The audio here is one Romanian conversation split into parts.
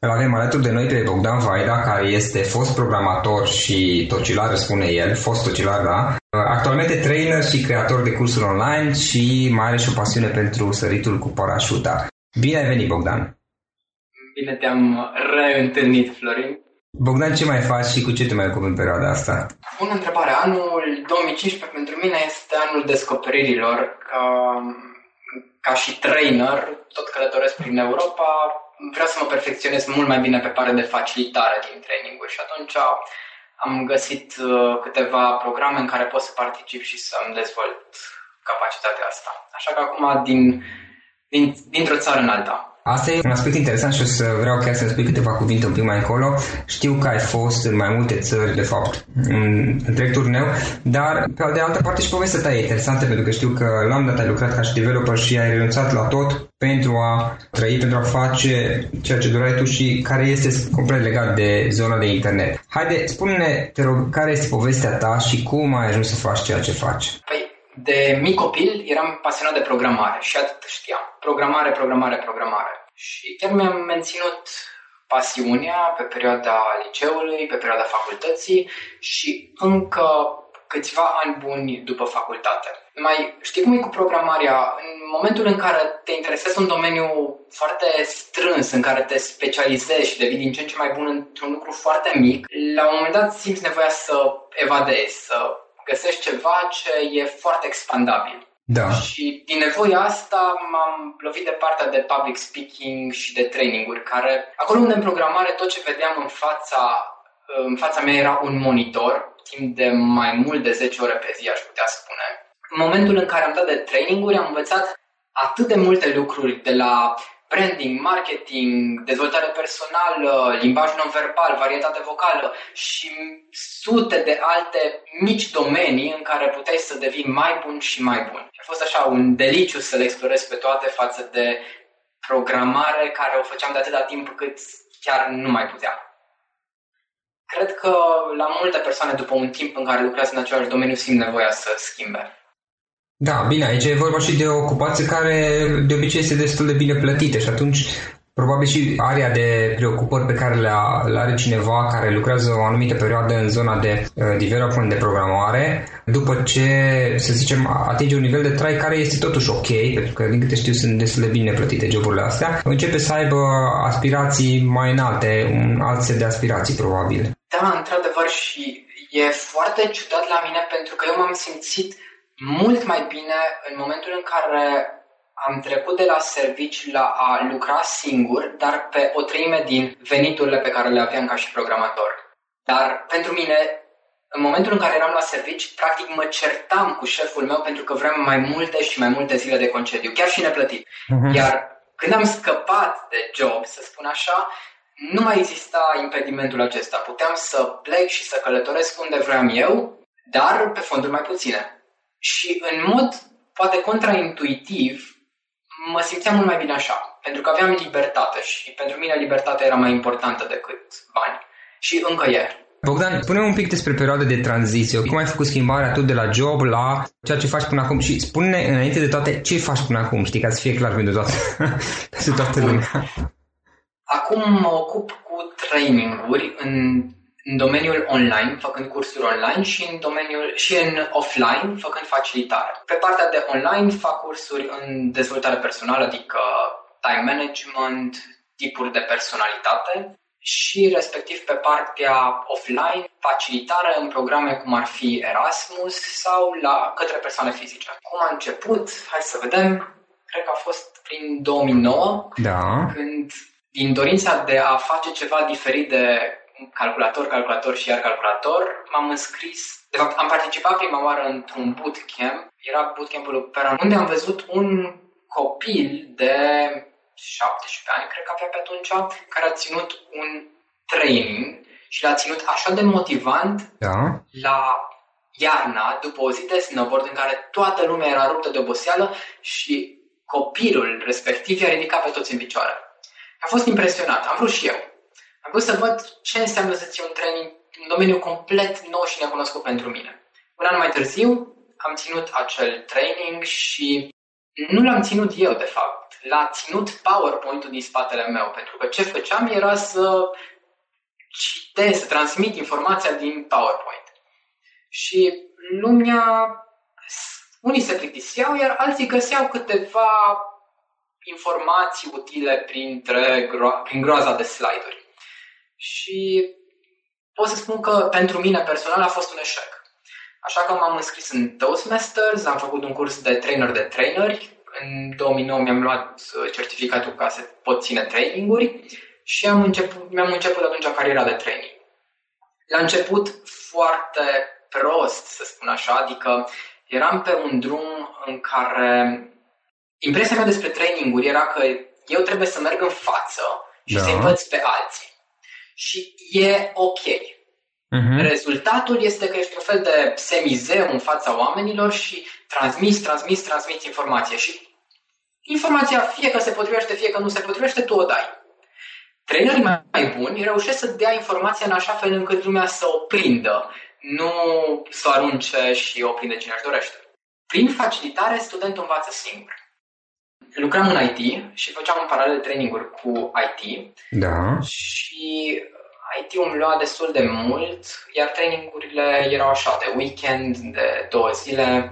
Îl avem alături de noi pe Bogdan Vaida, care este fost programator și tocilar, spune el, fost tocilar, da. Actualmente trainer și creator de cursuri online și mai are și o pasiune pentru săritul cu parașuta. Bine ai venit, Bogdan! Bine te-am reîntâlnit, Florin. Bogdan, ce mai faci și cu ce te mai ocupi în perioada asta? Bună întrebare. Anul 2015 pentru mine este anul descoperirilor. Ca, ca și trainer, tot călătoresc prin Europa, vreau să mă perfecționez mult mai bine pe partea de facilitare din training și atunci am găsit uh, câteva programe în care pot să particip și să-mi dezvolt capacitatea asta. Așa că acum din, din, dintr-o țară în alta. Asta e un aspect interesant și o să vreau chiar să spui câteva cuvinte un pic mai încolo. Știu că ai fost în mai multe țări, de fapt, în întreg turneu, dar pe de altă parte și povestea ta e interesantă pentru că știu că la un dat ai lucrat ca și developer și ai renunțat la tot pentru a trăi, pentru a face ceea ce doreai tu și care este complet legat de zona de internet. Haide, spune-ne, te rog, care este povestea ta și cum ai ajuns să faci ceea ce faci? Păi, de mic copil eram pasionat de programare și atât știam. Programare, programare, programare. Și chiar mi-am menținut pasiunea pe perioada liceului, pe perioada facultății și încă câțiva ani buni după facultate. Mai știi cum e cu programarea? În momentul în care te interesezi un domeniu foarte strâns, în care te specializezi și devii din ce în ce mai bun într-un lucru foarte mic, la un moment dat simți nevoia să evadezi, să găsești ceva ce e foarte expandabil. Da. Și din nevoia asta m-am lovit de partea de public speaking și de traininguri, care acolo unde în programare tot ce vedeam în fața, în fața mea era un monitor, timp de mai mult de 10 ore pe zi, aș putea spune. În momentul în care am dat de traininguri, am învățat atât de multe lucruri, de la branding, marketing, dezvoltare personală, limbaj non-verbal, varietate vocală și sute de alte mici domenii în care puteai să devii mai bun și mai bun. A fost așa un deliciu să le explorez pe toate față de programare care o făceam de atâta timp cât chiar nu mai puteam. Cred că la multe persoane după un timp în care lucrează în același domeniu simt nevoia să schimbe. Da, bine, aici e vorba și de o ocupație care de obicei este destul de bine plătită și atunci probabil și area de preocupări pe care le, le are cineva care lucrează o anumită perioadă în zona de uh, development, de programare, după ce, să zicem, atinge un nivel de trai care este totuși ok, pentru că, din câte știu, sunt destul de bine plătite joburile astea, începe să aibă aspirații mai înalte, un alt set de aspirații, probabil. Da, într-adevăr, și e foarte ciudat la mine pentru că eu m-am simțit mult mai bine în momentul în care am trecut de la servici la a lucra singur, dar pe o treime din veniturile pe care le aveam ca și programator. Dar pentru mine, în momentul în care eram la servici, practic mă certam cu șeful meu pentru că vreau mai multe și mai multe zile de concediu, chiar și neplătit. Uh-huh. Iar când am scăpat de job, să spun așa, nu mai exista impedimentul acesta. Puteam să plec și să călătoresc unde vreau eu, dar pe fonduri mai puține. Și în mod poate contraintuitiv, mă simțeam mult mai bine așa, pentru că aveam libertate și pentru mine libertatea era mai importantă decât bani. Și încă e. Bogdan, spune un pic despre perioada de tranziție. Cum ai făcut schimbarea tu de la job la ceea ce faci până acum? Și spune înainte de toate ce faci până acum, știi, ca să fie clar pentru toată, pentru toată lumea. Acum mă ocup cu traininguri în în domeniul online, făcând cursuri online și în domeniul și în offline, făcând facilitare. Pe partea de online fac cursuri în dezvoltare personală, adică time management, tipuri de personalitate și respectiv pe partea offline, facilitare în programe cum ar fi Erasmus sau la către persoane fizice. Cum a început? Hai să vedem. Cred că a fost prin 2009, da. când din dorința de a face ceva diferit de calculator, calculator și iar calculator, m-am înscris, de fapt am participat prima oară într-un bootcamp, era bootcampul lui Peran, unde am văzut un copil de 17 ani, cred că avea pe atunci, care a ținut un training și l-a ținut așa de motivant da. la iarna, după o zi de snowboard în care toată lumea era ruptă de oboseală și copilul respectiv i-a ridicat pe toți în picioare. A fost impresionat, am vrut și eu. Am vrut să văd ce înseamnă să ții un training în domeniu complet nou și necunoscut pentru mine. Un an mai târziu am ținut acel training și nu l-am ținut eu, de fapt. L-a ținut PowerPoint-ul din spatele meu, pentru că ce făceam era să citesc, să transmit informația din PowerPoint. Și lumea, unii se plictiseau, iar alții găseau câteva informații utile printre, prin groaza de slide-uri. Și pot să spun că pentru mine personal a fost un eșec. Așa că m-am înscris în Toastmasters, am făcut un curs de trainer de traineri. În 2009 mi-am luat uh, certificatul ca să pot ține traininguri și am început, mi-am început atunci cariera de training. La început foarte prost, să spun așa, adică eram pe un drum în care impresia mea despre traininguri era că eu trebuie să merg în față și da. să învăț pe alții și e ok. Uh-huh. Rezultatul este că ești un fel de semizeu în fața oamenilor și transmiți, transmiți, transmiți informație și informația fie că se potrivește, fie că nu se potrivește, tu o dai. Trainerii mai buni reușesc să dea informația în așa fel încât lumea să o prindă, nu să o arunce și o prinde cine își dorește. Prin facilitare, studentul învață singur. Lucram în IT și făceam în paralel traininguri cu IT. Da. Și IT-ul îmi lua destul de mult, iar trainingurile erau așa, de weekend, de două zile,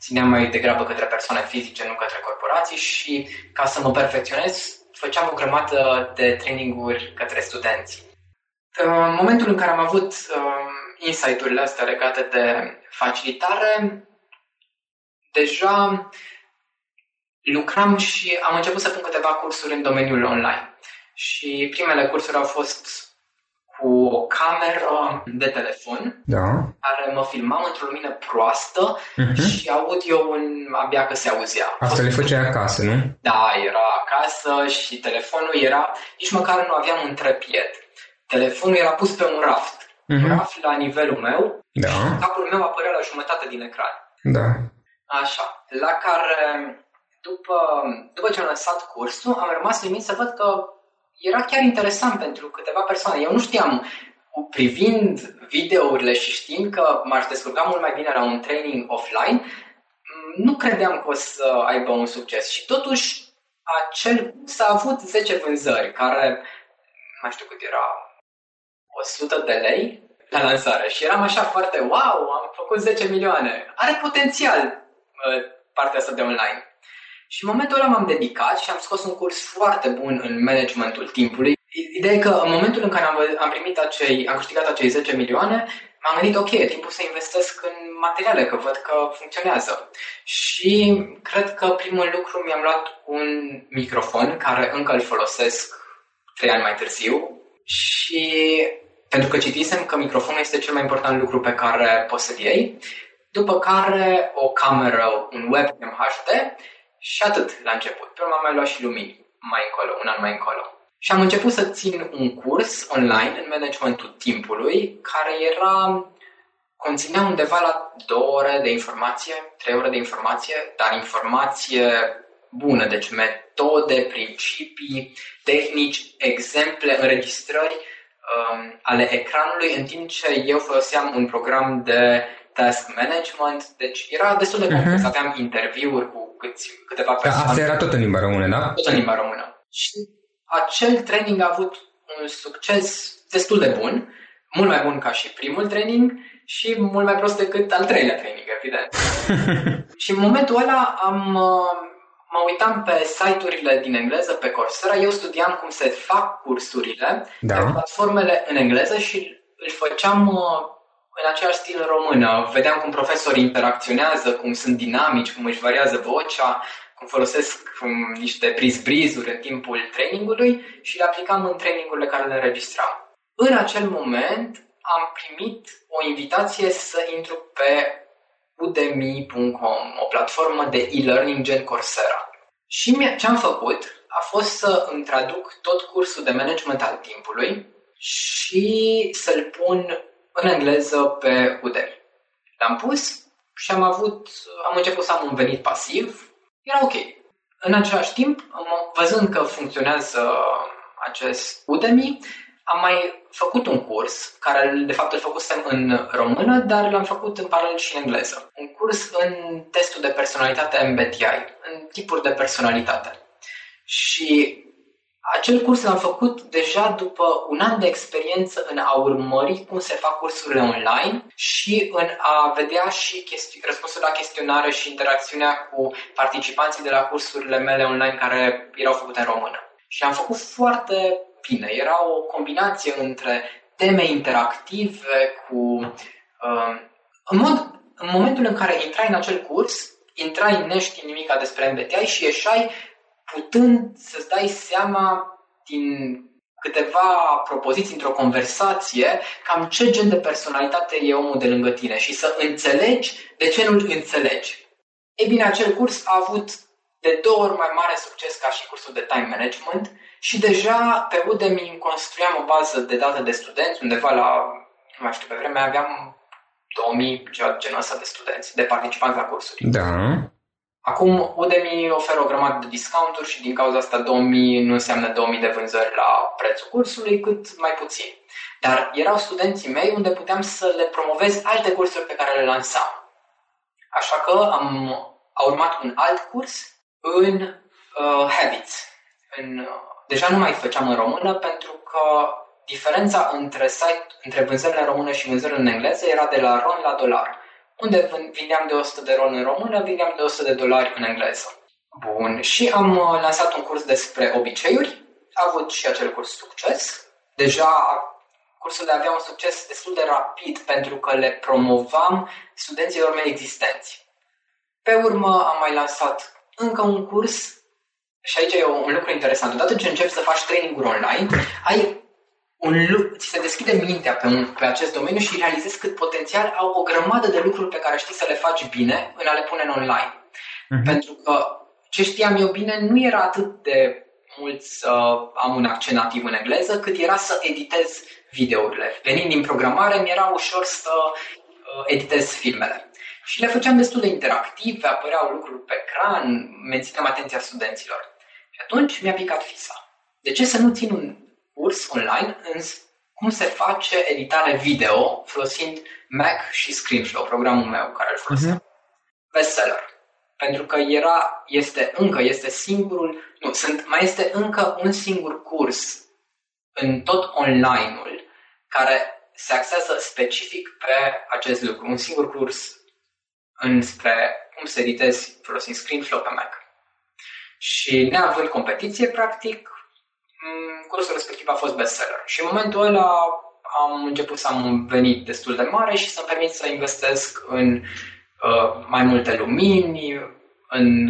țineam mai degrabă către persoane fizice, nu către corporații și ca să mă perfecționez, făceam o grămadă de traininguri către studenți. În momentul în care am avut um, insight-urile astea legate de facilitare, deja lucram și am început să pun câteva cursuri în domeniul online. Și primele cursuri au fost cu o cameră de telefon da. care mă filmam într-o lumină proastă uh-huh. și audio în abia că se auzea. Asta le făceai acasă, nu? Da, era acasă și telefonul era, nici măcar nu aveam un trepied. Telefonul era pus pe un raft. Uh-huh. Un raft la nivelul meu. Da. Capul meu apărea la jumătate din ecran. Da. Așa. La care, după, după ce am lăsat cursul, am rămas uimit să văd că era chiar interesant pentru câteva persoane. Eu nu știam, privind videourile și știind că m-aș descurca mult mai bine la un training offline, nu credeam că o să aibă un succes. Și totuși, acel s-a avut 10 vânzări, care, nu mai știu cât era, 100 de lei la lansare. Și eram așa foarte, wow, am făcut 10 milioane. Are potențial uh, partea asta de online. Și în momentul ăla m-am dedicat și am scos un curs foarte bun în managementul timpului. Ideea e că în momentul în care am, am primit acei, am câștigat acei 10 milioane, m-am gândit, ok, e timpul să investesc în materiale, că văd că funcționează. Și cred că primul lucru mi-am luat un microfon, care încă îl folosesc trei ani mai târziu. Și pentru că citisem că microfonul este cel mai important lucru pe care poți să-l iei, după care o cameră, un webcam HD și atât la început. Pe urmă am mai luat și lumini mai încolo, un an mai încolo. Și am început să țin un curs online în managementul timpului, care era conținea undeva la două ore de informație, trei ore de informație, dar informație bună, deci metode, principii, tehnici, exemple, înregistrări um, ale ecranului, în timp ce eu foloseam un program de task management, deci era destul de complex. Uh-huh. Aveam interviuri cu câți, câteva persoane. Da, asta era tot în limba română, da? Tot în limba română. Și acel training a avut un succes destul de bun, mult mai bun ca și primul training și mult mai prost decât al treilea training, evident. și în momentul ăla am, uh, mă uitam pe site-urile din engleză, pe Coursera, eu studiam cum se fac cursurile da. pe platformele în engleză și îl făceam uh, în același stil română. Vedeam cum profesorii interacționează, cum sunt dinamici, cum își variază vocea, cum folosesc cum, niște priz-brizuri în timpul trainingului și le aplicam în trainingurile care le înregistram. În acel moment am primit o invitație să intru pe udemy.com, o platformă de e-learning gen Coursera. Și ce am făcut a fost să îmi traduc tot cursul de management al timpului și să-l pun în engleză pe Udemy. L-am pus și am avut, am început să am un venit pasiv. Era ok. În același timp, văzând că funcționează acest Udemy, am mai făcut un curs, care de fapt îl făcusem în română, dar l-am făcut în paralel și în engleză. Un curs în testul de personalitate MBTI, în tipuri de personalitate. Și acel curs l-am făcut deja după un an de experiență în a urmări cum se fac cursurile online și în a vedea și chesti- răspunsul la chestionare și interacțiunea cu participanții de la cursurile mele online care erau făcute în română. Și am făcut foarte bine. Era o combinație între teme interactive cu... Uh, în, mod, în momentul în care intrai în acel curs, intrai nești nimica despre MBTI și ieșai putând să-ți dai seama din câteva propoziții într-o conversație cam ce gen de personalitate e omul de lângă tine și să înțelegi de ce nu-l înțelegi. Ei bine, acel curs a avut de două ori mai mare succes ca și cursul de time management și deja pe Udemy îmi construiam o bază de date de studenți, undeva la, nu mai știu, pe vremea aveam 2000, ceva genul ăsta de studenți, de participanți la cursuri. Da. Acum Udemy oferă o grămadă de discounturi și din cauza asta 2000 nu înseamnă 2000 de vânzări la prețul cursului, cât mai puțin. Dar erau studenții mei unde puteam să le promovez alte cursuri pe care le lansam. Așa că am, a urmat un alt curs în uh, habits. În, uh, deja nu mai făceam în română pentru că diferența între, site, între vânzările în română și vânzările în engleză era de la ron la dolar. Unde vindeam de 100 de ron în română, vindeam de 100 de dolari în engleză. Bun. Și am uh, lansat un curs despre obiceiuri. A avut și acel curs succes. Deja cursurile aveau un succes destul de rapid pentru că le promovam studenților mei existenți. Pe urmă am mai lansat încă un curs și aici e un lucru interesant. Odată ce începi să faci training-uri online, ai un lucru, ți se deschide mintea pe, un, pe acest domeniu și realizezi cât potențial au o grămadă de lucruri pe care știi să le faci bine în a le pune în online. Uh-huh. Pentru că ce știam eu bine nu era atât de mult să am un accent nativ în engleză, cât era să editez videourile. Venind din programare, mi era ușor să uh, editez filmele. Și le făceam destul de interactive, apăreau lucruri pe ecran, mențineam atenția studenților. Și atunci mi-a picat fisa. De ce să nu țin un curs online în cum se face editare video folosind Mac și ScreenFlow, programul meu care îl foloseam. Uh-huh. Bestseller. Pentru că era, este încă, este singurul, nu, sunt, mai este încă un singur curs în tot online-ul care se axează specific pe acest lucru. Un singur curs înspre cum să editezi folosind ScreenFlow pe Mac. Și neavând competiție, practic, cursul respectiv a fost bestseller. Și în momentul ăla am început să am venit destul de mare și să-mi permit să investesc în uh, mai multe lumini, în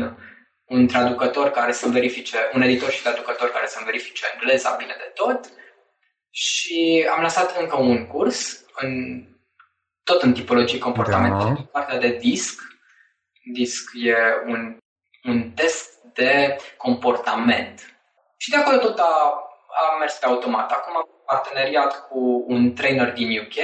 un traducător care să verifice, un editor și traducător care să verifice engleza bine de tot și am lăsat încă un curs în, tot în tipologie comportamentală, da. partea de disc. Disc e un, un test de comportament. Și de acolo tot a, a mers pe automat. Acum am parteneriat cu un trainer din UK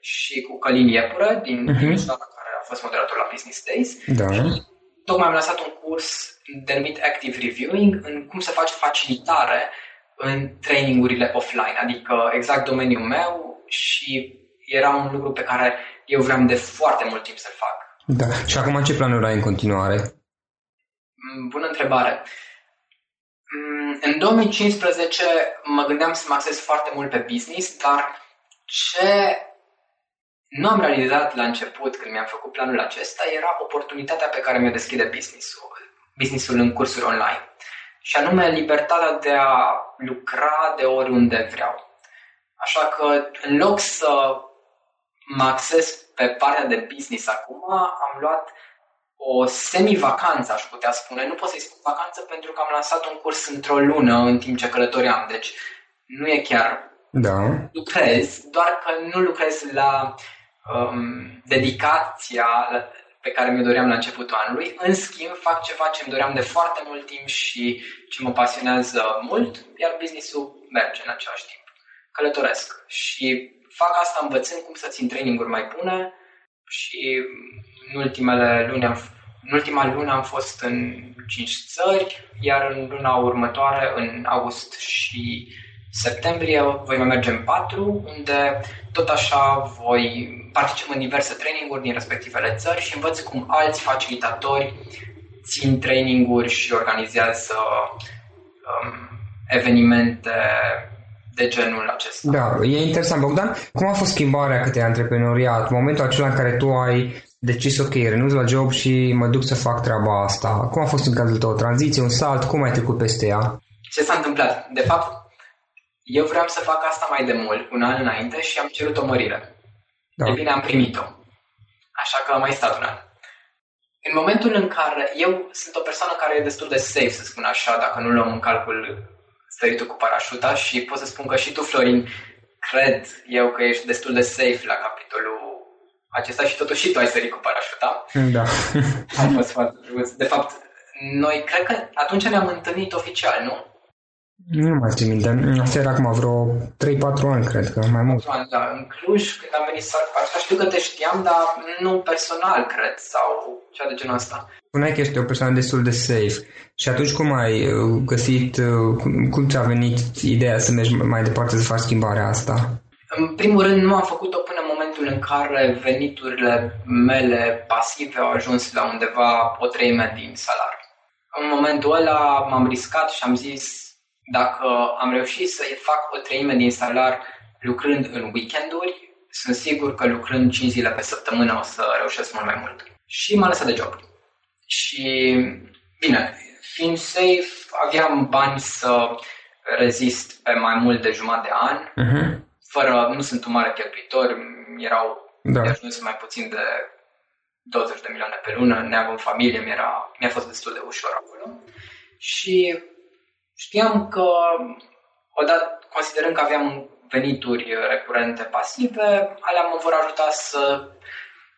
și cu Călin Iepură din uh-huh. care a fost moderator la Business Days. Da. Și tocmai am lăsat un curs denumit Active Reviewing în cum să faci facilitare în trainingurile offline, adică exact domeniul meu și era un lucru pe care eu vreau de foarte mult timp să-l fac. Da. Și acum ce planuri ai în continuare? Mm, bună întrebare. Mm, în 2015 mă gândeam să mă acces foarte mult pe business, dar ce nu am realizat la început când mi-am făcut planul acesta era oportunitatea pe care mi-o deschide businessul, businessul în cursuri online. Și anume libertatea de a lucra de oriunde vreau. Așa că în loc să mă acces pe partea de business acum, am luat o semi-vacanță, aș putea spune. Nu pot să-i spun vacanță pentru că am lansat un curs într-o lună în timp ce călătoream. Deci nu e chiar da. lucrez, doar că nu lucrez la um, dedicația pe care mi-o doream la începutul anului. În schimb, fac ceva ce îmi doream de foarte mult timp și ce mă pasionează mult, iar businessul merge în același timp. Călătoresc și fac asta învățând cum să țin traininguri mai bune și în ultimele luni am, în ultima lună am fost în 5 țări, iar în luna următoare, în august și septembrie, voi mai merge în 4, unde tot așa voi particip în diverse traininguri din respectivele țări și învăț cum alți facilitatori țin traininguri și organizează um, evenimente de genul acesta. Da, e interesant. Bogdan, cum a fost schimbarea către antreprenoriat? Momentul acela în care tu ai decis, ok, renunț la job și mă duc să fac treaba asta. Cum a fost în cazul tău? Tranziție, un salt? Cum ai trecut peste ea? Ce s-a întâmplat? De fapt, eu vreau să fac asta mai de mult, un an înainte, și am cerut o mărire. Da. E bine, am primit-o. Așa că am mai stat un an. În momentul în care eu sunt o persoană care e destul de safe, să spun așa, dacă nu luăm în calcul săritul cu parașuta și pot să spun că și tu, Florin, cred eu că ești destul de safe la capitolul acesta și totuși și tu ai sărit cu parașuta. Da. Ai fost foarte drăguț. De fapt, noi cred că atunci ne-am întâlnit oficial, nu? Nu mai țin minte. Asta era acum vreo 3-4 ani, cred că, mai mult. Ani, da. În Cluj, când am venit să fac știu că te știam, dar nu personal, cred, sau cea de genul ăsta. Spuneai că ești o persoană destul de safe. Și atunci cum ai uh, găsit, uh, cum ți-a venit ideea să mergi mai departe să faci schimbarea asta? În primul rând, nu am făcut-o până în momentul în care veniturile mele pasive au ajuns la undeva o treime din salar. În momentul ăla m-am riscat și am zis dacă am reușit să fac o treime din salar lucrând în weekenduri, sunt sigur că lucrând 5 zile pe săptămână o să reușesc mult mai mult. Și m-am lăsat de job. Și, bine, fiind safe, aveam bani să rezist pe mai mult de jumătate de an, uh-huh. Fără, nu sunt un mare cheltuitor, erau da. de ajuns mai puțin de 20 de milioane pe lună, neavând familie, mi-era, mi-a fost destul de ușor acolo. Și știam că, odată, considerând că aveam venituri recurente pasive, alea mă vor ajuta să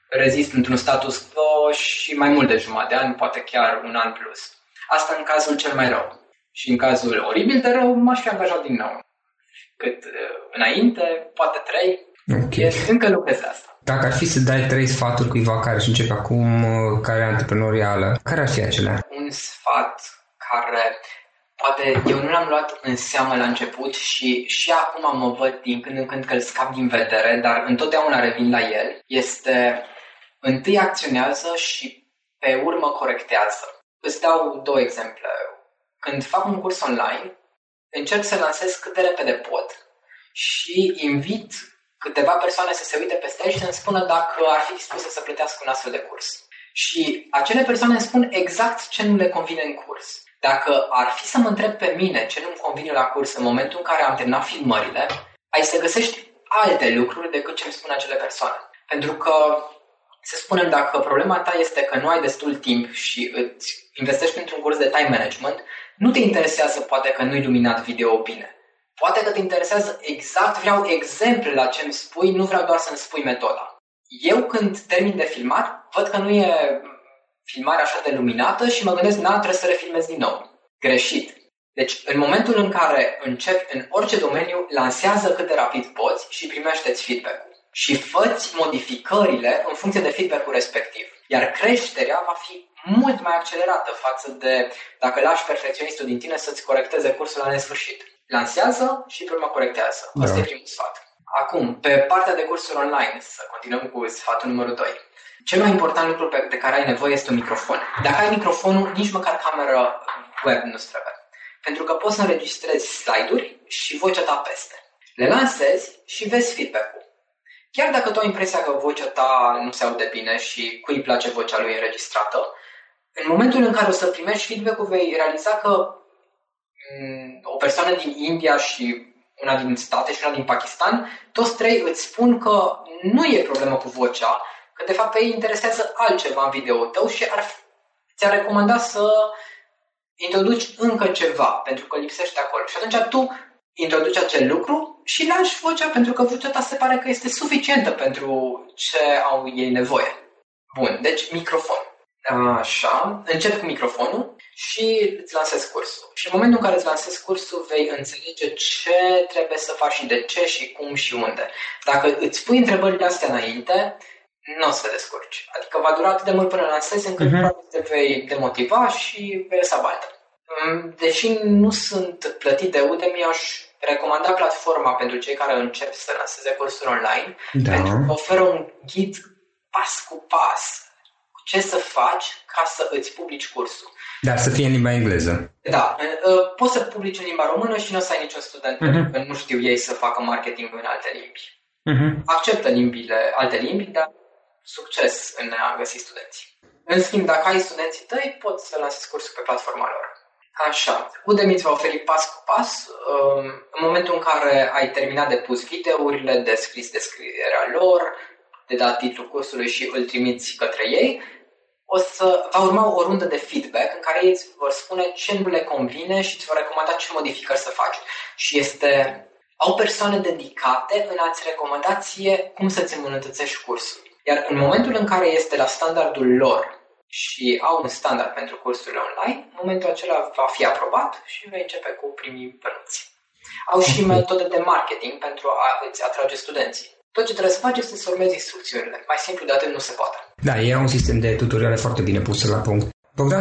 rezist într-un status quo și mai mult de jumătate de an, poate chiar un an plus. Asta în cazul cel mai rău. Și în cazul oribil de rău, m-aș fi angajat din nou. Cât uh, înainte, poate trei, okay. încă lucrez asta. Dacă ar fi să dai trei sfaturi cuiva care își începe acum uh, care antreprenorială, care ar fi acelea? Un sfat care poate eu nu l-am luat în seamă la început și și acum mă văd din când în când că îl scap din vedere, dar întotdeauna revin la el, este întâi acționează și pe urmă corectează. Îți dau două exemple. Când fac un curs online, încerc să lansez cât de repede pot și invit câteva persoane să se uite peste el și să-mi spună dacă ar fi dispuse să plătească un astfel de curs. Și acele persoane îmi spun exact ce nu le convine în curs. Dacă ar fi să mă întreb pe mine ce nu-mi convine la curs în momentul în care am terminat filmările, ai să găsești alte lucruri decât ce îmi spun acele persoane. Pentru că, să spunem, dacă problema ta este că nu ai destul timp și îți investești într-un curs de time management, nu te interesează poate că nu-i luminat video bine. Poate că te interesează exact, vreau exemple la ce îmi spui, nu vreau doar să-mi spui metoda. Eu când termin de filmat, văd că nu e filmarea așa de luminată și mă gândesc, na, trebuie să refilmez din nou. Greșit. Deci, în momentul în care începi în orice domeniu, lansează cât de rapid poți și primește-ți feedback-ul. Și făți modificările în funcție de feedback-ul respectiv. Iar creșterea va fi mult mai accelerată față de dacă lași perfecționistul din tine să-ți corecteze cursul la nesfârșit. Lansează și pe urmă corectează. Da. Asta e primul sfat. Acum, pe partea de cursuri online, să continuăm cu sfatul numărul 2. Cel mai important lucru pe, de care ai nevoie este un microfon. Dacă ai microfonul, nici măcar camera web nu-ți trebuie. Pentru că poți să înregistrezi slide-uri și vocea ta peste. Le lansezi și vezi feedback-ul. Chiar dacă tu ai impresia că vocea ta nu se aude bine și cui îi place vocea lui înregistrată, în momentul în care o să primești feedback-ul, vei realiza că mm, o persoană din India și una din state și una din Pakistan, toți trei îți spun că nu e problemă cu vocea, că de fapt pe ei interesează altceva în video tău și ar, ți-ar recomanda să introduci încă ceva, pentru că lipsește acolo. Și atunci tu introduci acel lucru și lași vocea, pentru că vocea ta se pare că este suficientă pentru ce au ei nevoie. Bun, deci microfon. Așa, încep cu microfonul și îți lansezi cursul. Și în momentul în care îți lansezi cursul, vei înțelege ce trebuie să faci și de ce și cum și unde. Dacă îți pui întrebările astea înainte, nu o să te descurci. Adică va dura atât de mult până lansezi încât uh-huh. te vei demotiva și vei lăsa baltă. Mm, deși nu sunt plătit de Udemy, aș recomanda platforma pentru cei care încep să lanseze cursuri online, da. pentru că oferă un ghid pas cu pas ce să faci ca să îți publici cursul. Dar să fie în limba engleză. Da. Uh, poți să publici în limba română și nu o să ai niciun student, uh-huh. pentru că nu știu ei să facă marketing în alte limbi. Uh-huh. Acceptă limbile, alte limbi, dar succes în a găsi studenți. În schimb, dacă ai studenții tăi, poți să lansezi cursul pe platforma lor. Așa, Udemy îți va oferi pas cu pas. Um, în momentul în care ai terminat de pus videourile, de scris descrierea lor, de dat titlul cursului și îl trimiți către ei, o să va urma o rundă de feedback în care ei îți vor spune ce nu le convine și îți vor recomanda ce modificări să faci. Și este au persoane dedicate în a-ți recomanda ție cum să-ți îmbunătățești cursul. Iar în momentul în care este la standardul lor și au un standard pentru cursurile online, în momentul acela va fi aprobat și vei începe cu primii bănuți. Au și metode de marketing pentru a îți atrage studenții. Tot ce trebuie să faci este să urmezi instrucțiunile. Mai simplu de atât nu se poate. Da, e un sistem de tutoriale foarte bine pus la punct. Bogdan,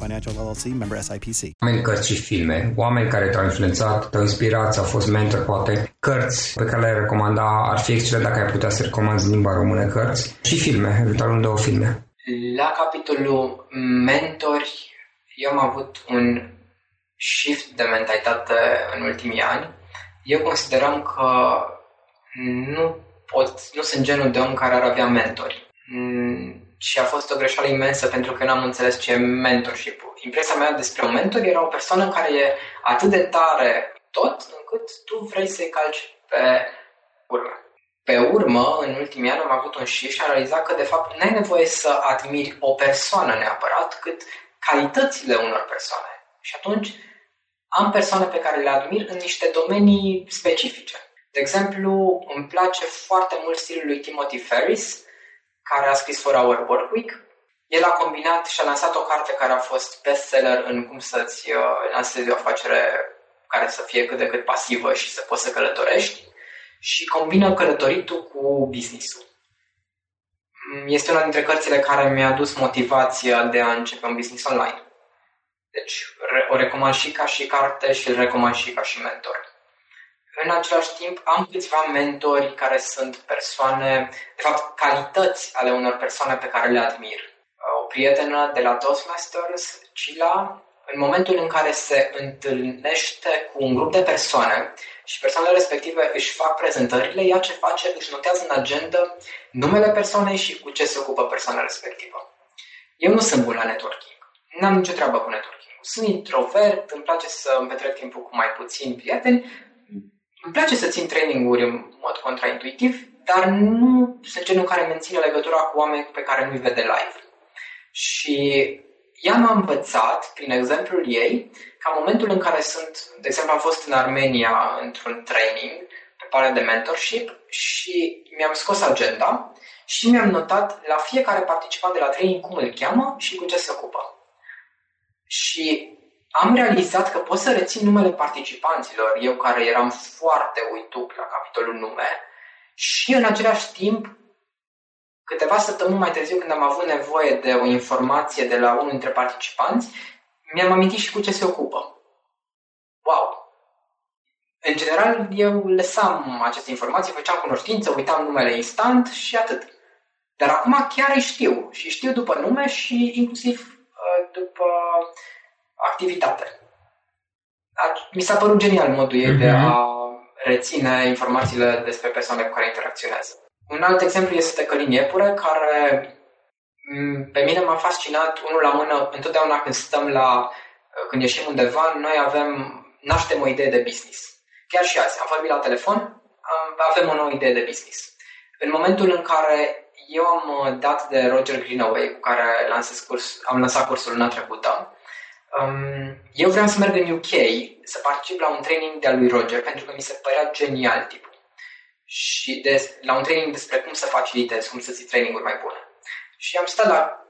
Financial LLC, member SIPC. Oameni, cărți și filme, oameni care te-au influențat, te-au inspirat, au fost mentor, poate, cărți pe care le-ai recomanda, ar fi excelent dacă ai putea să recomanzi în limba română cărți și filme, eventual unde două filme. La capitolul mentori, eu am avut un shift de mentalitate în ultimii ani. Eu consideram că nu pot, nu sunt genul de om care ar avea mentori. Mm, Și a fost o greșeală imensă pentru că n-am înțeles ce e mentorship Impresia mea despre un mentor era o persoană care e atât de tare tot încât tu vrei să-i calci pe urmă. Pe urmă, în ultimii ani am avut un shift și am realizat că de fapt nu ai nevoie să admiri o persoană neapărat, cât calitățile unor persoane. Și atunci am persoane pe care le admir în niște domenii specifice. De exemplu, îmi place foarte mult stilul lui Timothy Ferris, care a scris For Our Work Week. El a combinat și a lansat o carte care a fost bestseller în cum să-ți uh, lansezi o afacere care să fie cât de cât pasivă și să poți să călătorești și combină călătoritul cu business-ul. Mm, Este una dintre cărțile care mi-a adus motivația de a începe un business online. Deci re- o recomand și ca și carte și îl recomand și ca și mentor. În același timp, am câțiva mentori care sunt persoane, de fapt, calități ale unor persoane pe care le admir. O prietenă de la Toastmasters, Cila, în momentul în care se întâlnește cu un grup de persoane și persoanele respective își fac prezentările, ea ce face? Își notează în agenda numele persoanei și cu ce se ocupă persoana respectivă. Eu nu sunt bun la networking. N-am nicio treabă cu networking. Sunt introvert, îmi place să îmi petrec timpul cu mai puțini prieteni, îmi place să țin traininguri în mod contraintuitiv, dar nu sunt genul care menține legătura cu oameni pe care nu-i vede live. Și ea m-a învățat, prin exemplul ei, ca în momentul în care sunt, de exemplu, am fost în Armenia într-un training pe partea de mentorship și mi-am scos agenda și mi-am notat la fiecare participant de la training cum îl cheamă și cu ce se ocupă. Și am realizat că pot să rețin numele participanților, eu care eram foarte uituc la capitolul nume, și în același timp, câteva săptămâni mai târziu, când am avut nevoie de o informație de la unul dintre participanți, mi-am amintit și cu ce se ocupă. Wow! În general, eu lăsam aceste informații, făceam cunoștință, uitam numele instant și atât. Dar acum chiar îi știu și știu după nume și inclusiv uh, după activitate. Mi s-a părut genial modul ei de a reține informațiile despre persoane cu care interacționează. Un alt exemplu este Călin Iepure, care m, pe mine m-a fascinat unul la mână. Întotdeauna când stăm la, când ieșim undeva, noi avem, naștem o idee de business. Chiar și azi, am vorbit la telefon, am, avem o nouă idee de business. În momentul în care eu am dat de Roger Greenaway, cu care lansez curs, am lansat cursul luna trecută, Um, eu vreau să merg în UK să particip la un training de-al lui Roger pentru că mi se părea genial tipul. Și de, la un training despre cum să facilitezi, cum să ții traininguri mai bune. Și am stat la,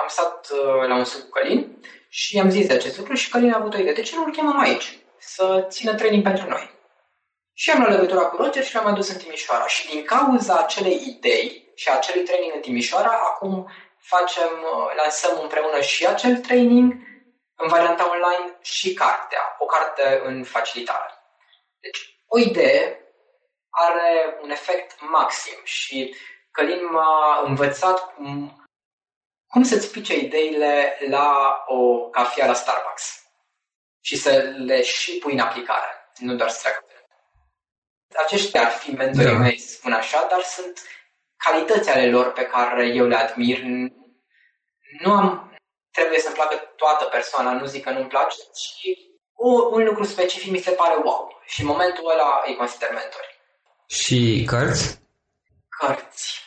am stat uh, la un sub cu Călin și am zis de acest lucru și Călin a avut o idee. De ce nu îl chemăm aici? Să țină training pentru noi. Și am luat legătura cu Roger și l-am adus în Timișoara. Și din cauza acelei idei și acelui training în Timișoara, acum facem, uh, lansăm împreună și acel training în varianta online și cartea, o carte în facilitare. Deci, o idee are un efect maxim și Călin m-a învățat cum, cum să-ți pice ideile la o cafea la Starbucks și să le și pui în aplicare, nu doar să treacă. aceștia ar fi mentorii Da. mei, să spun așa, dar sunt calități ale lor pe care eu le admir. Nu am, trebuie să-mi placă toată persoana, nu zic că nu-mi place, ci o, un lucru specific mi se pare wow. Și în momentul ăla îi consider mentori. Și cărți? Cărți.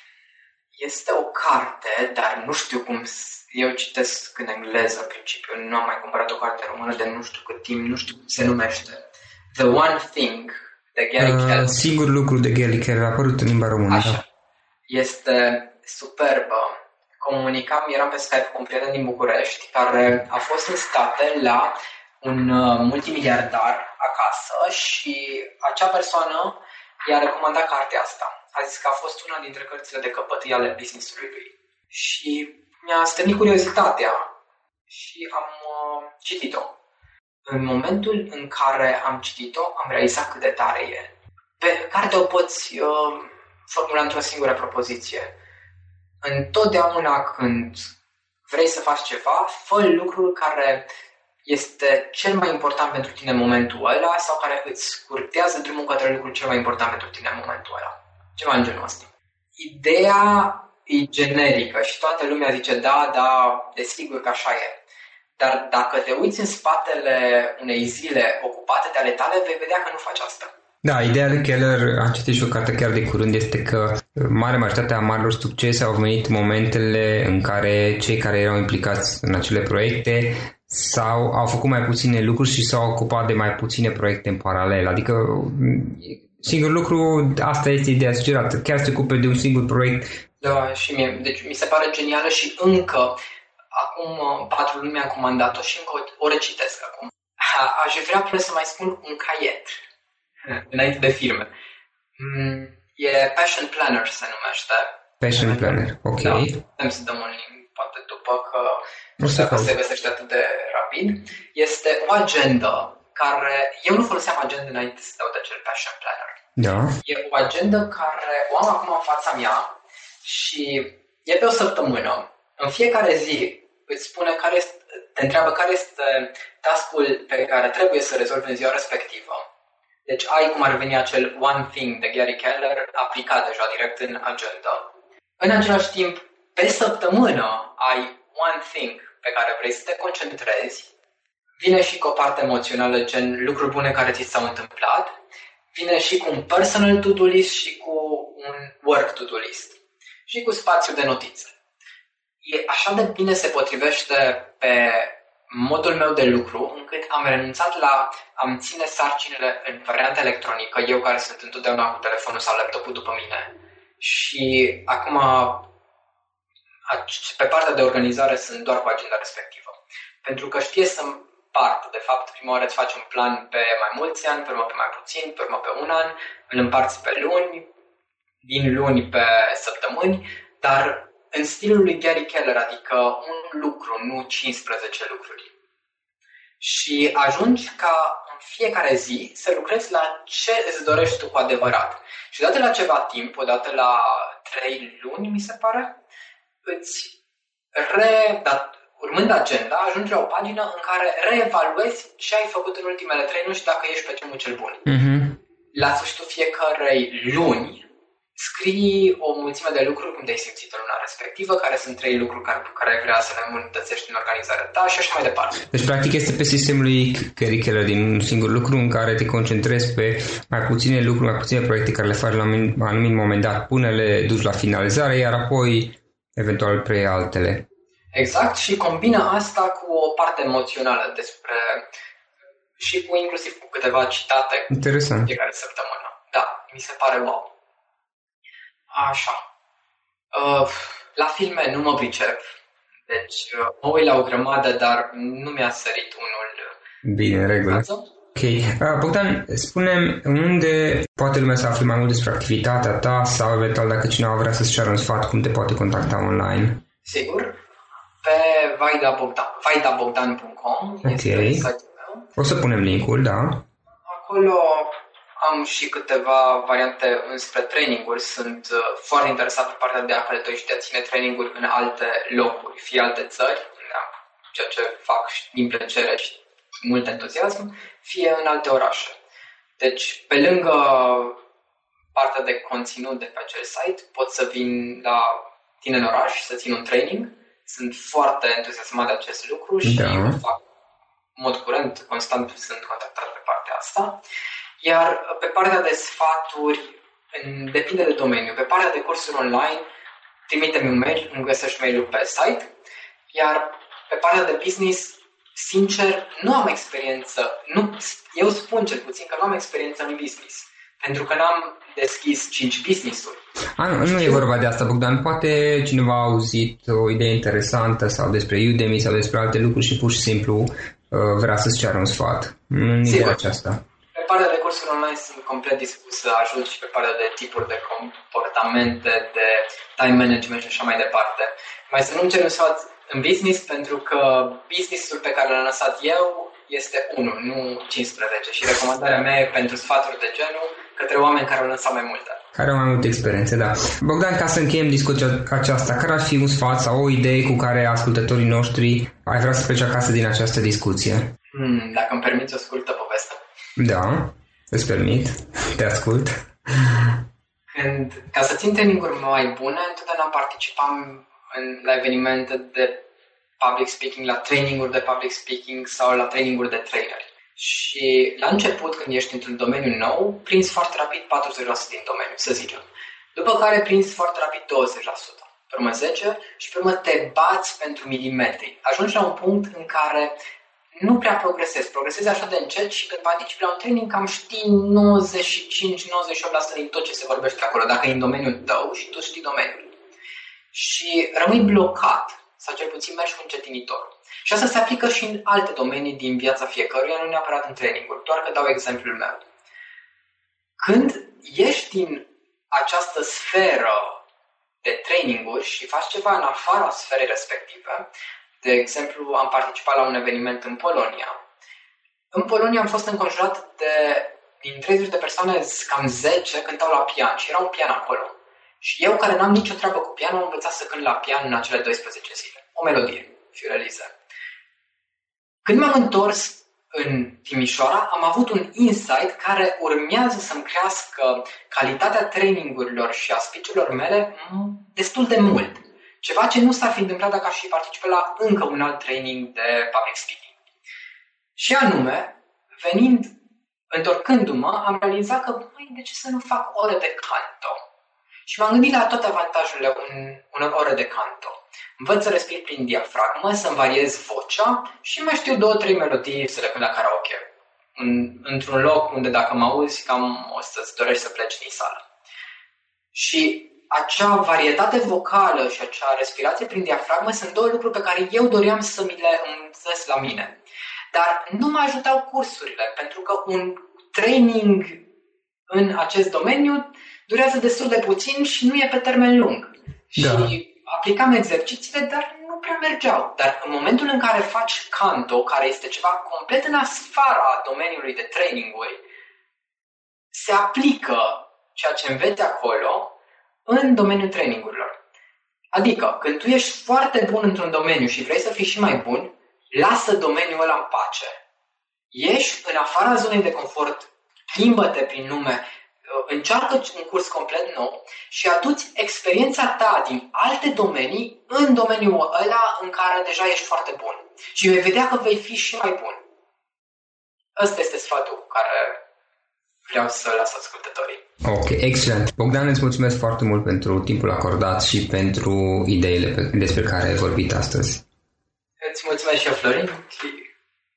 Este o carte, dar nu știu cum... s- Eu citesc în engleză, în principiu. Nu am mai cumpărat o carte română de nu știu cât timp, nu știu cum se numește. The One Thing, de Gary Uh, Keller. sigur lucru de Gary Keller a apărut în limba română. Așa. Da. Este superbă. Comunicam, eram pe Skype cu un prieten din București care a fost în state la un uh, multimiliardar acasă și acea persoană i-a recomandat cartea asta. A zis că a fost una dintre cărțile de căpătâi ale business-ului lui. Și mi-a stârnit curiozitatea și am uh, citit-o. În momentul în care am citit-o, am realizat cât de tare e. Pe cartea o poți uh, formula într-o singură propoziție. Întotdeauna când vrei să faci ceva, fă lucrul care este cel mai important pentru tine în momentul ăla sau care îți scurtează drumul către lucrul cel mai important pentru tine în momentul ăla. Ceva în genul ăsta. Ideea e generică și toată lumea zice da, da, desigur că așa e. Dar dacă te uiți în spatele unei zile ocupate de ale tale, vei vedea că nu faci asta. Da, ideea lui Keller, am citit și o carte chiar de curând, este că mare majoritatea marilor succese au venit momentele în care cei care erau implicați în acele proiecte sau au făcut mai puține lucruri și s-au ocupat de mai puține proiecte în paralel. Adică singur lucru, asta este ideea sugerată, chiar să te ocupe de un singur proiect. Da, și mie, deci mi se pare genială și încă, acum uh, patru luni am comandat-o și încă o, o recitesc acum. A, aș vrea până să mai spun un caiet, înainte de filme. Mm, e Passion Planner se numește. Passion Planner, ok. Da, putem să dăm un link poate după că O să dacă caut. se găsește atât de rapid. Este o agendă care, eu nu foloseam agenda înainte să dau de acel Passion Planner. Da. E o agendă care o am acum în fața mea și e pe o săptămână. În fiecare zi îți spune care este, te întreabă care este taskul pe care trebuie să rezolvi în ziua respectivă. Deci ai cum ar veni acel one thing de Gary Keller aplicat deja direct în agenda. În același timp, pe săptămână ai one thing pe care vrei să te concentrezi. Vine și cu o parte emoțională, gen lucruri bune care ți s-au întâmplat. Vine și cu un personal to-do list și cu un work to-do list. Și cu spațiu de notițe. E așa de bine se potrivește pe modul meu de lucru, încât am renunțat la a-mi ține sarcinile în variantă electronică, eu care sunt întotdeauna cu telefonul sau laptopul după mine. Și acum, ac- pe partea de organizare, sunt doar cu agenda respectivă. Pentru că știe să împart, de fapt, prima oară îți faci un plan pe mai mulți ani, pe urmă pe mai puțin, pe urmă pe un an, îl împarți pe luni, din luni pe săptămâni, dar în stilul lui Gary Keller, adică un lucru, nu 15 lucruri. Și ajungi ca în fiecare zi să lucrezi la ce îți dorești tu cu adevărat. Și odată la ceva timp, odată la 3 luni, mi se pare, îți re... Da, urmând agenda, ajungi la o pagină în care reevaluezi ce ai făcut în ultimele 3 luni și dacă ești pe drumul cel bun Mhm. la sfârșitul fiecarei luni scrii o mulțime de lucruri cum te-ai simțit în luna respectivă, care sunt trei lucruri care, pe care ai vrea să le îmbunătățești în organizarea ta și așa mai departe. Deci, practic, este pe sistemul lui Gary Keller din un singur lucru în care te concentrezi pe mai puține lucruri, mai puține proiecte care le faci la un anumit moment dat până le duci la finalizare, iar apoi eventual preiei altele. Exact, și combină asta cu o parte emoțională despre și cu inclusiv cu câteva citate Interesant. fiecare săptămână. Da, mi se pare wow. Așa. Uh, la filme nu mă pricep. Deci uh, mă uit la o grămadă, dar nu mi-a sărit unul Bine, în regulă. față. Ok. Uh, Bogdan, spune unde poate lumea să afle mai mult despre activitatea ta sau eventual dacă cineva vrea să-ți ceară un sfat, cum te poate contacta online. Sigur. Pe vaidabogdan, vaidabogdan.com este Ok. site-ul meu. O să punem linkul, da? Acolo am și câteva variante înspre traininguri. Sunt uh, foarte interesat pe partea de a călători și de a ține traininguri în alte locuri, fie alte țări, da, ceea ce fac și din plăcere și cu mult entuziasm, fie în alte orașe. Deci, pe lângă partea de conținut de pe acel site, pot să vin la tine în oraș să țin un training. Sunt foarte entuziasmat de acest lucru și Da. o fac în mod curent, constant sunt contactat pe partea asta. Iar pe partea de sfaturi, în- depinde de domeniu. Pe partea de cursuri online, trimite-mi un mail, îmi găsești mail-ul pe site. Iar pe partea de business, sincer, nu am experiență. Nu, eu spun cel puțin că nu am experiență în business. Pentru că n-am deschis 5 business-uri. A, nu, nu e vorba de asta, Bogdan. Poate cineva a auzit o idee interesantă sau despre Udemy sau despre alte lucruri și pur și simplu uh, vrea să-ți ceară un sfat. În ideea Sigur. aceasta. Pe partea de cursuri online sunt complet dispus să ajut și pe partea de tipuri de comportamente, de time management și așa mai departe. Mai să nu-mi cer un sfat în business, pentru că businessul pe care l-am lăsat eu este unul, nu 15. Și recomandarea mea e pentru sfaturi de genul către oameni care au lăsat mai multe. Care au mai multe experiențe, da. Bogdan, ca să încheiem discuția aceasta, care ar fi un sfat sau o idee cu care ascultătorii noștri ai vrea să pleci acasă din această discuție? Hmm, dacă îmi permiți o scurtă poveste. Da, îți permit, te ascult. Când, ca să țin traininguri mai bune, întotdeauna participam în, la evenimente de public speaking, la traininguri de public speaking sau la traininguri de traineri. Și la început, când ești într-un domeniu nou, prinzi foarte rapid 40% din domeniu, să zicem. După care prinzi foarte rapid 20%, pe urmă 10 și pe urmă te bați pentru milimetri. Ajungi la un punct în care nu prea progresezi. Progresezi așa de încet și când participi la un training cam știi 95-98% din tot ce se vorbește acolo, dacă e în domeniul tău și tu știi domeniul. Și rămâi blocat sau cel puțin mergi cu încetinitor. Și asta se aplică și în alte domenii din viața fiecăruia, nu neapărat în traininguri, doar că dau exemplul meu. Când ești în această sferă de traininguri și faci ceva în afara sferei respective, de exemplu, am participat la un eveniment în Polonia. În Polonia am fost înconjurat de, din 30 de persoane, cam 10 cântau la pian și era un pian acolo. Și eu, care n-am nicio treabă cu pian, am învățat să cânt la pian în acele 12 zile. O melodie, Fiorelize. Când m-am întors în Timișoara, am avut un insight care urmează să-mi crească calitatea trainingurilor și a speech mele m, destul de mult. Ceva ce nu s-ar fi întâmplat dacă aș fi participat la încă un alt training de public speaking. Și anume, venind, întorcându-mă, am realizat că, băi, de ce să nu fac ore de canto? Și m-am gândit la toate avantajele un, unor ore de canto. Învăț să respir prin diafragmă, să-mi variez vocea și mai știu două, trei melodii să le pun la karaoke. În, într-un loc unde dacă mă auzi, cam o să-ți dorești să pleci din sală. Și acea varietate vocală și acea respirație prin diafragmă sunt două lucruri pe care eu doream să mi le învăț la mine. Dar nu mă ajutau cursurile, pentru că un training în acest domeniu durează destul de puțin și nu e pe termen lung. Da. Și aplicam exercițiile, dar nu prea mergeau. Dar în momentul în care faci canto, care este ceva complet în afara domeniului de traininguri, se aplică ceea ce înveți acolo în domeniul trainingurilor. Adică, când tu ești foarte bun într-un domeniu și vrei să fii și mai bun, lasă domeniul ăla în pace. Ieși în afara zonei de confort, plimbă-te prin lume, încearcă un curs complet nou și aduci experiența ta din alte domenii în domeniul ăla în care deja ești foarte bun. Și vei vedea că vei fi și mai bun. Ăsta este sfatul cu care vreau să las ascultătorii. Ok, excelent. Bogdan, îți mulțumesc foarte mult pentru timpul acordat și pentru ideile pe, despre care ai vorbit astăzi. Îți mulțumesc și eu, Florin,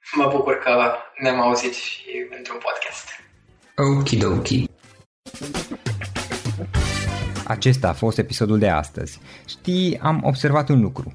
și mă bucur că ne-am auzit și într-un podcast. Okidoki. Acesta a fost episodul de astăzi. Știi, am observat un lucru.